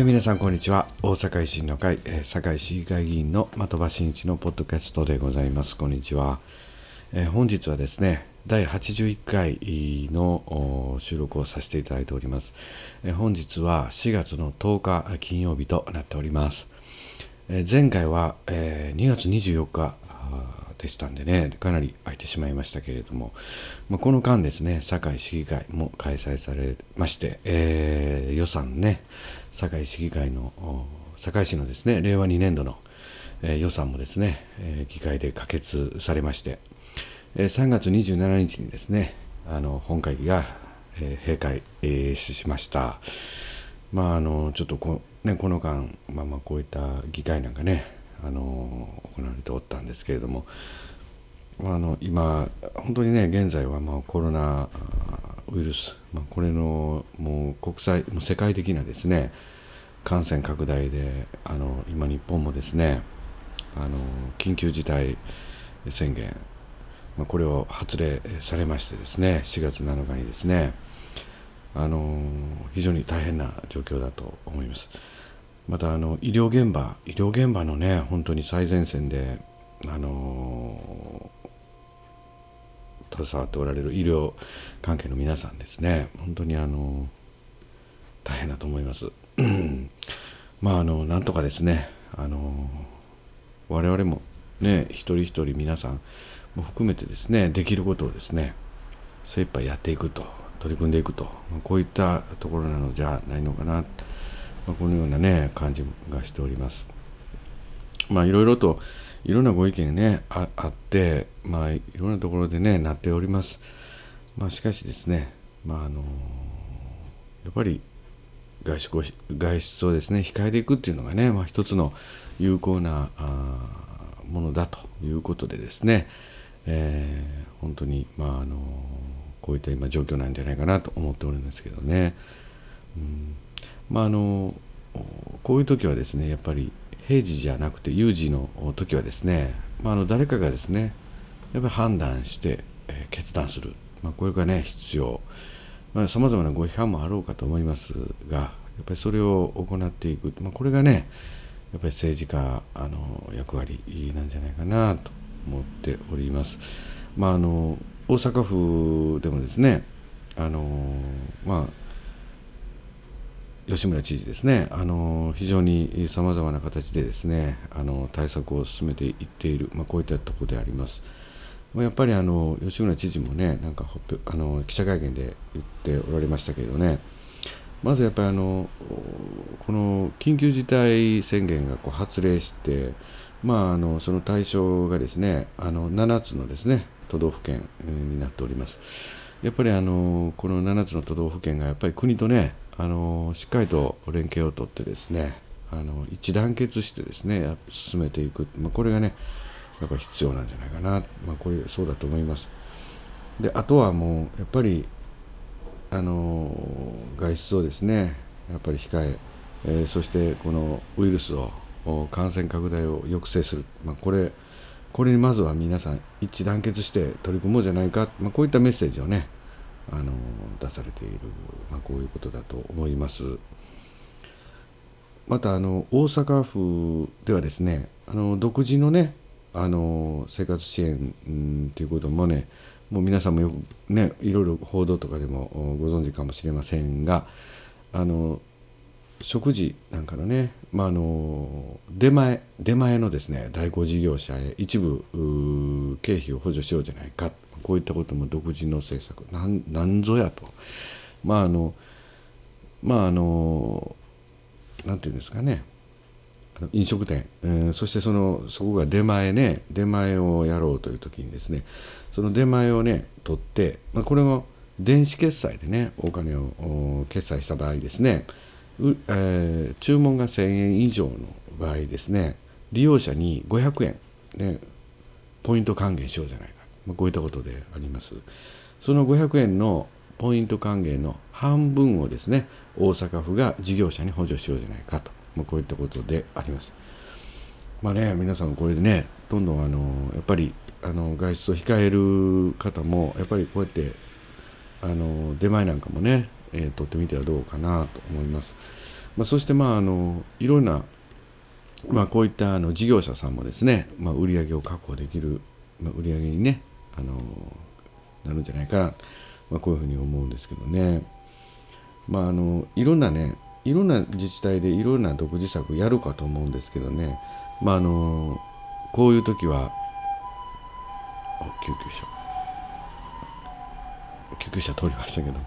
え皆さんこんにちは。大阪維新の会、え堺市議会議員の的場真一のポッドキャストでございます。こんにちは、え本日はですね第81回の収録をさせていただいております、え本日は4月の10日金曜日となっております、え前回は、え2月24日でしたんでねかなり空いてしまいましたけれども、まあ、この間ですね堺市議会も開催されまして、えー、予算ね堺市議会の堺市のですね令和2年度の、えー、予算もですね、えー、議会で可決されまして、えー、3月27日にですねあの本会議が、えー、閉会、えー、しました。まああのちょっとこ,、ね、この間、まあ、まあこういった議会なんかねあの行われておったんですけれども、まあ、あの今本当にね現在はまあコロナウイルス、まあ、これのもう国際もう世界的なですね感染拡大であの今日本もですねあの緊急事態宣言、まあ、これを発令されましてですね4月7日にですねあの非常に大変な状況だと思います。またあの医療現場医療現場のね本当に最前線であの携わっておられる医療関係の皆さんですね。本当にあの大変だと思います。まああのなんとかですねあの我々もね一人一人皆さんも含めてですねできることをですね精一杯やっていくと取り組んでいくと、まあ、こういったところなのじゃないのかな。まあ、このようなね感じがしております。まあいろいろといろんなご意見ねあって、まあいろんなところでねなっております。まあしかしですね、まああのやっぱり外出を外出をですね控えていくっていうのがね、まあ、一つの有効なものだということでですね、えー、本当にまああのこういった今状況なんじゃないかなと思っておるんですけどね。うんまああのこういう時はですねやっぱり平時じゃなくて有事の時はですね、まあ、あの誰かがですねやっぱり判断して、え、決断する、まあ、これがね必要。さまざ、まなご批判もあろうかと思いますがやっぱりそれを行っていく、まあ、これがねやっぱり政治家あの役割なんじゃないかなと思っております。まあ、あの大阪府でもですねあのまあ吉村知事ですね、あの非常にさまざまな形でですねあの対策を進めていっている、まあ、こういったところであります。やっぱりあの吉村知事もね、なんかあの記者会見で言っておられましたけどね、まずやっぱりあのこの緊急事態宣言がこう発令して、まあ、あのその対象がですねあの7つのですね都道府県になっております。やっぱりあのこの7つの都道府県がやっぱり国とねあのしっかりと連携をとってですねあの一致団結してですね進めていく、まあ、これがねやっぱ必要なんじゃないかな、まあ、これそうだと思います。であとはもうやっぱりあの外出をですねやっぱり控ええー、そしてこのウイルスを感染拡大を抑制する、まあ、これこれにまずは皆さん一致団結して取り組もうじゃないか、まあ、こういったメッセージをねあの出されている、まあ、こういうことだと思います。またあの大阪府ではですねあの独自のねあの生活支援、うん、ということもねもう皆さんもよくねいろいろ報道とかでもご存知かもしれませんがあの食事なんかのね、まあ、の出前出前のですね代行事業者へ一部経費を補助しようじゃないかこういったことも独自の政策なんなんぞやと。まああのまああのなんていうんですかね飲食店、えー、そしてそのそこが出前ね出前をやろうという時にですねその出前をね取って、まあ、これも電子決済でねお金を決済した場合ですねえー、注文が1000円以上の場合ですね利用者に500円、ね、ポイント還元しようじゃないか、まあ、こういったことであります。その500円のポイント還元の半分をですね大阪府が事業者に補助しようじゃないかと、まあ、こういったことであります。まあね皆さんこれでねどんどんあのやっぱりあの外出を控える方もやっぱりこうやってあの出前なんかもねえー、取ってみてはどうかなと思います。まあ、そしてまああのいろんな、まあ、こういったあの事業者さんもですね、まあ、売上を確保できる、まあ、売上にねあのなるんじゃないかな、まあ、こういうふうに思うんですけどね。まあ、あのいろんなねいろんな自治体でいろんな独自策やるかと思うんですけどね、まあ、あのこういう時は救急車救急車通りましたけども、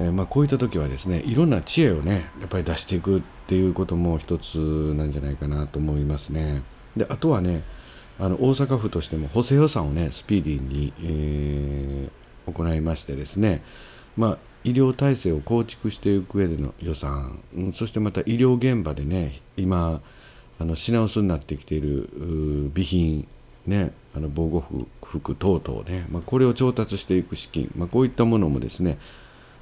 えー、まあ、こういった時はですねいろんな知恵をねやっぱり出していくっていうことも一つなんじゃないかなと思いますね。であとはねあの大阪府としても補正予算をねスピーディーに、えー、行いましてですね、まあ、医療体制を構築していく上での予算、うん、そしてまた医療現場でね今あの品薄になってきている備品ね、あの防護服等々ね、まあ、これを調達していく資金、まあ、こういったものもですね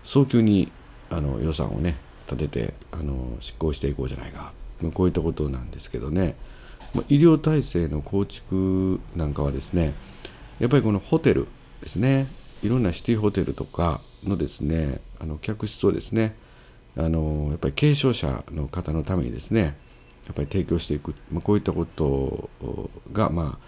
早急にあの予算をね立ててあの執行していこうじゃないか、まあ、こういったことなんですけどね、まあ、医療体制の構築なんかはですねやっぱりこのホテルですね。いろんなシティホテルとかのですねあの客室をですねあのやっぱり軽症者の方のためにですねやっぱり提供していく、まあ、こういったことが、まあ、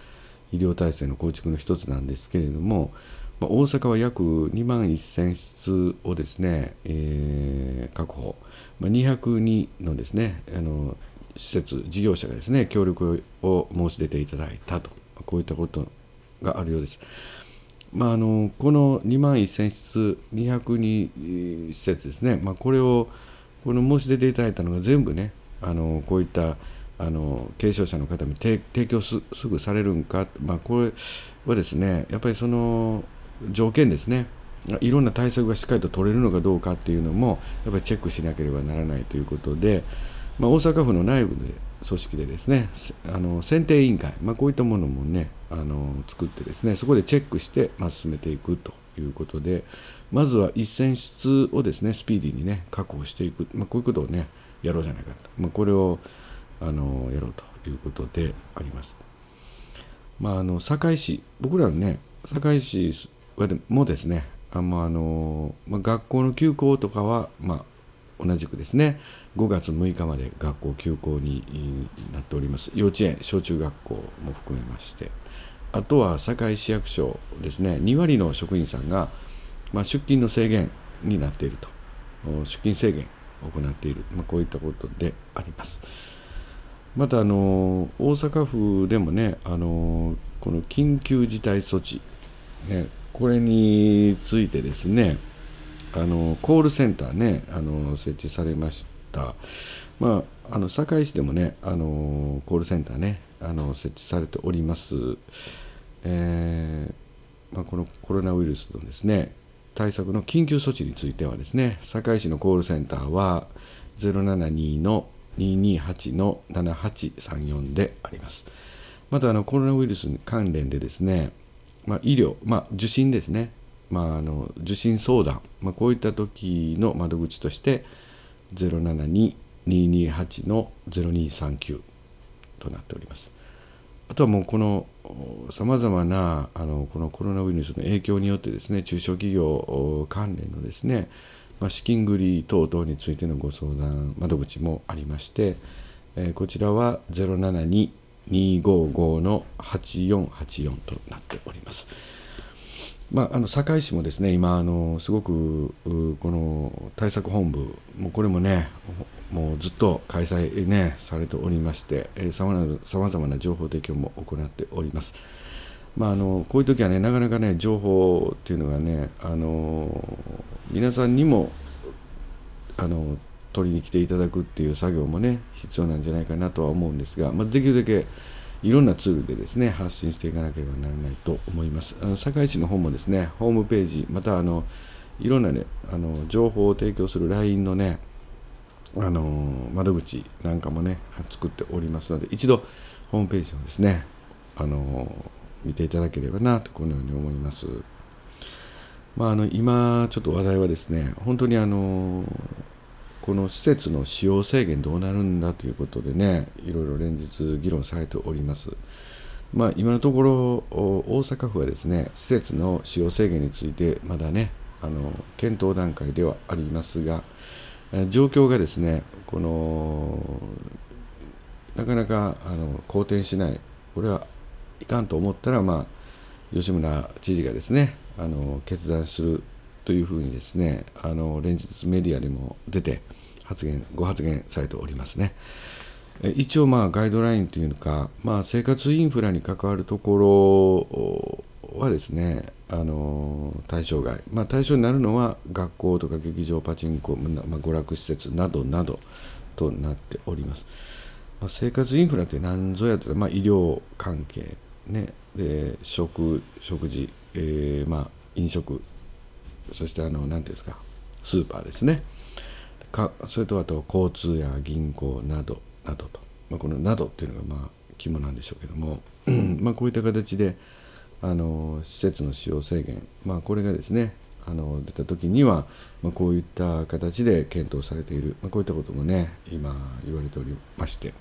医療体制の構築の一つなんですけれども、まあ、大阪は約2万1000室をですね、えー、確保、まあ、202のですねあの施設事業者がですね協力を申し出ていただいたと、こういったことがあるようです。まあ、あのこの2万1000室202施設ですね、まあ、これをこの申し出ていただいたのが全部ねあのこういったあの軽症者の方に提供すぐされるんか、まあ、これはですねやっぱりその条件ですねいろんな対策がしっかりと取れるのかどうかっていうのもやっぱりチェックしなければならないということで、まあ、大阪府の内部で組織でですねあの選定委員会、まあ、こういったものもねあの作ってですねそこでチェックして、まあ、進めていくということでまずは一線室をですねスピーディーにね確保していく、まあ、こういうことをねやろうじゃないかと、まあ、これをあのやろうということであります。まあ、あの堺市僕らのね堺市もですねあまあのまあ、学校の休校とかは、まあ、同じくですね5月6日まで学校休校になっております。幼稚園小中学校も含めまして。あとは堺市役所ですね2割の職員さんが、まあ、出勤の制限になっていると。出勤制限を行っている、まあ、こういったことであります。またあの大阪府でもねあのこの緊急事態措置、ね、これについてですねあのコールセンターねあの設置されました。まああの堺市でもねあのコールセンターねあの設置されております、えーまあ、このコロナウイルスのですね対策の緊急措置についてはですね堺市のコールセンターは072の228の7834であります。またあのコロナウイルスに関連でですね、まあ、医療、まあ、受診ですね、まあ、あの受診相談、まあ、こういった時の窓口として072-228の0239となっております。あとはもうこのさまざまなあのこのコロナウイルスの影響によってですね中小企業関連のですね、まあ、資金繰り等々についてのご相談窓口もありまして、えー、こちらは0 7 2 255の8484となっております。まあ、あの堺市もですね今あのすごくこの対策本部もこれもねもうずっと開催、ね、されておりましてさまざまな情報提供も行っております。まあ、あのこういう時はねなかなかね情報っていうのがねあの皆さんにもあの取りに来ていただくっていう作業もね必要なんじゃないかなとは思うんですが、まあ、できるだけいろんなツールでですね発信していかなければならないと思います。あの堺市の方もですねホームページまたあのいろんなねあの情報を提供する LINE のねあの窓口なんかもね作っておりますので一度ホームページをですねあの見ていただければなとこのように思います。まあ、あの今ちょっと話題はですね本当にあのこの施設の使用制限どうなるんだということでねいろいろ連日議論されております。まあ、今のところ大阪府はですね施設の使用制限についてまだねあの検討段階ではありますが状況がですねこのなかなかあの好転しないこれはいかんと思ったら、まあ、吉村知事がですねあの決断するというふうにですねあの連日メディアにも出て発言ご発言されておりますね。一応まあガイドラインというか、まあ、生活インフラに関わるところはですねあの対象外、まあ、対象になるのは学校とか劇場パチンコ、まあ、娯楽施設などなどとなっております、まあ、生活インフラって何ぞやとまあ、医療関係、ね、で食食事、えーまあ、飲食そしてあの何ていうんですかスーパーですね。かそれとあと交通や銀行などなどと、まあ、この「など」っていうのがまあ肝なんでしょうけども まあこういった形であの施設の使用制限、まあ、これがですねあの出た時には、まあ、こういった形で検討されている、まあ、こういったこともね今言われておりまして、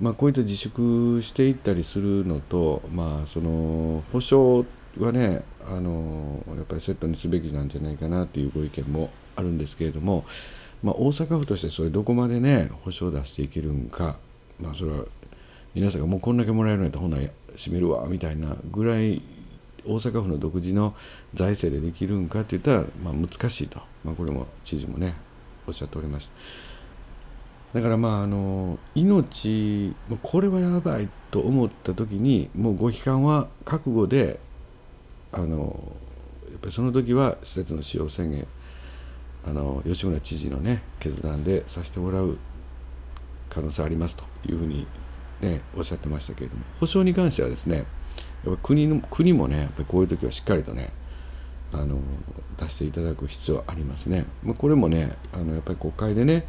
まあ、こういった自粛していったりするのと、まあ、その保証はねあのやっぱりセットにすべきなんじゃないかなというご意見もあるんですけれども、まあ、大阪府としてそれどこまでね保証を出していけるんか、まあ、それは皆さんがもうこんだけもらえるんやったらほな閉めるわみたいなぐらい大阪府の独自の財政でできるんかって言ったら、まあ、難しいと、まあ、これも知事もねおっしゃっておりました。だからまああの命これはやばいと思った時にもうご批判は覚悟であのやっぱりその時は施設の使用宣言あの吉村知事のね決断でさせてもらう可能性ありますというふうに、ね、おっしゃってましたけれども保証に関してはですねやっぱ国の国もねやっぱりこういう時はしっかりとねあの出していただく必要はありますね。まあ、これもねあのやっぱり国会でね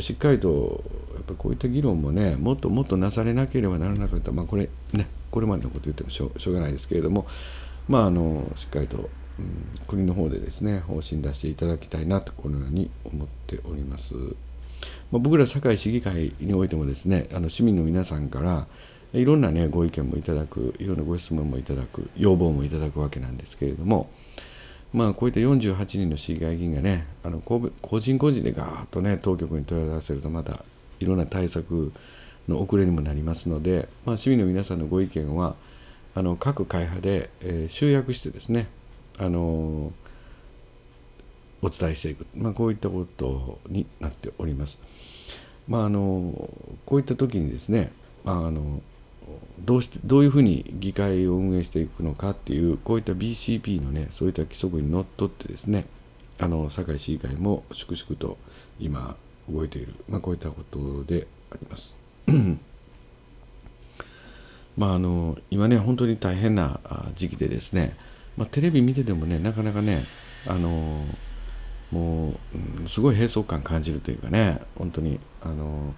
しっかりとやっぱこういった議論もねもっともっとなされなければならなかったまあこれねこれまでのこと言ってもしょうがないですけれどもまああのしっかりとうん、国の方でですね方針出していただきたいなとこのように思っております。まあ、僕ら堺市議会においてもですねあの市民の皆さんからいろんなねご意見もいただくいろんなご質問もいただく要望もいただくわけなんですけれどもまあこういった48人の市議会議員がねあの個人個人でガーッとね当局に問い合わせるとまたいろんな対策の遅れにもなりますので、まあ、市民の皆さんのご意見はあの各会派で、えー、集約してですねあのお伝えしていく、まあ、こういったことになっております。まあ、あのこういった時にですね、まあ、あのどうしてどういうふうに議会を運営していくのかっていうこういった BCP のねそういった規則にのっとってですねあの堺市議会も粛々と今動いている、まあ、こういったことであります。まああの今ね本当に大変な時期でですね。まあ、テレビ見ててもねなかなかねあのもう、うん、すごい閉塞感感じるというかね本当にあの、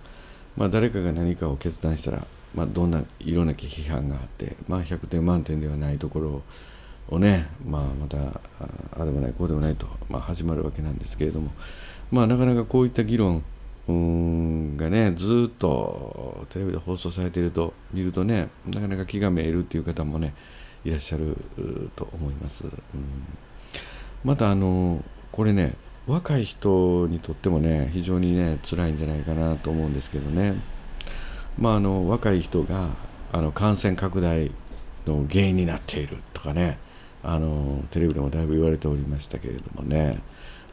まあ、誰かが何かを決断したら、まあ、どんないろんな批判があって、まあ、100点満点ではないところをね、まあ、またあでもないこうでもないと、まあ、始まるわけなんですけれども、まあ、なかなかこういった議論がねずっとテレビで放送されていると見るとねなかなか気がめいるっていう方もねいらっしゃると思います。うん、またあのこれね若い人にとってもね非常にね辛いんじゃないかなと思うんですけどね、まあ、あの若い人があの感染拡大の原因になっているとかねあのテレビでもだいぶ言われておりましたけれどもね、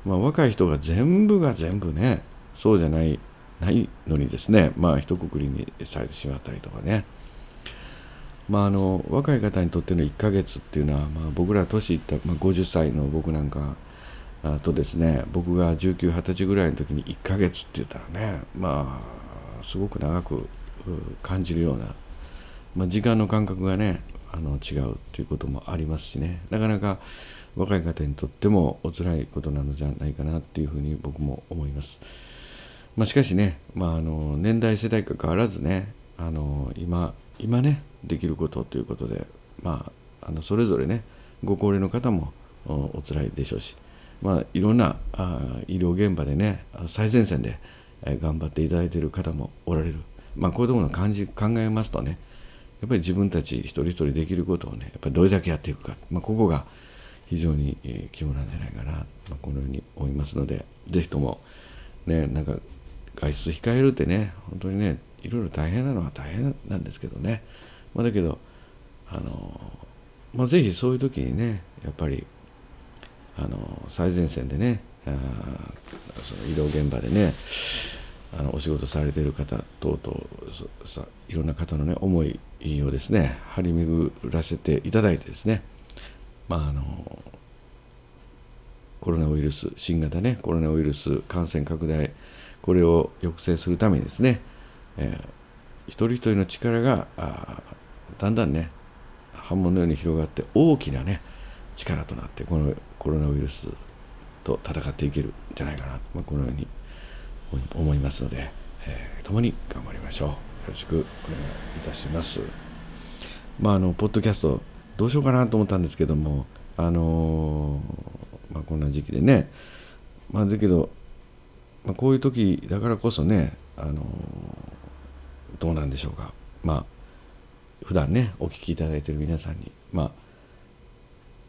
まあ、若い人が全部が全部ねそうじゃないないのにですね。まあ一括りにされてしまったりとかね。まあ、あの若い方にとっての1ヶ月っていうのは、まあ、僕ら年いった、まあ、50歳の僕なんかとですね僕が1920歳ぐらいの時に1ヶ月って言ったらねまあすごく長く感じるような、まあ、時間の感覚がねあの違うっていうこともありますしね。なかなか若い方にとってもお辛いことなのじゃないかなっていうふうに僕も思います。まあ、しかしね、まあ、あの年代世代か変わらずねあの今今ねできることということで、まあ、あのそれぞれねご高齢の方もお辛いでしょうし、まあ、いろんなあ医療現場でね最前線で頑張っていただいている方もおられる、まあ、こういうところの感じ考えますとねやっぱり自分たち一人一人できることをねやっぱりどれだけやっていくか、まあ、ここが非常に肝なんじゃないかな、まあ、このように思いますので是非ともねなんか外出控えるってね本当にねいろいろ大変なのは大変なんですけどね、まあ、だけどあの、まあ、ぜひそういう時にねやっぱりあの最前線でねあその移動現場でねあのお仕事されてる方等々いろんな方のね思いをですね張り巡らせていただいてですね。まああのコロナウイルス新型ねコロナウイルス感染拡大これを抑制するためにですね、えー、一人一人の力がだんだんね波紋のように広がって大きなね力となってこのコロナウイルスと戦っていけるんじゃないかな、まあ、このように思いますので、えー、共に頑張りましょう。よろしくお願いいたします。まああのポッドキャストどうしようかなと思ったんですけどもあのー、まあ、こんな時期でねまあだけど、まあ、こういう時だからこそねあの、どうなんでしょうか。まあ普段ねお聞きいただいている皆さんにまあ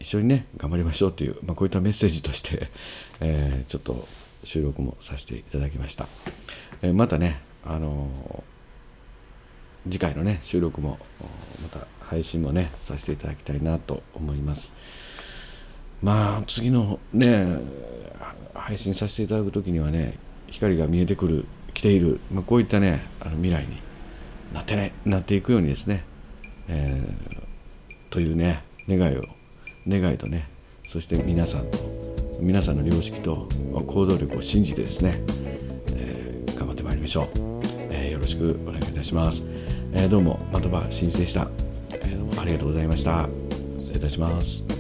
一緒にね頑張りましょうという、まあ、こういったメッセージとして、えー、ちょっと収録もさせていただきました、えー、またねあのー、次回のね収録もまた配信もねさせていただきたいなと思います。まあ次のね配信させていただく時にはね光が見えてくる来ている、まあ、こういったねあの未来になってねなっていくようにですね、えー、というね願いを願いとねそして皆さんと皆さんの良識と行動力を信じてですね、えー、頑張ってまいりましょう、えー、よろしくお願いいたします、えー、どうも的場真一でした、えどうもありがとうございました。失礼いたします。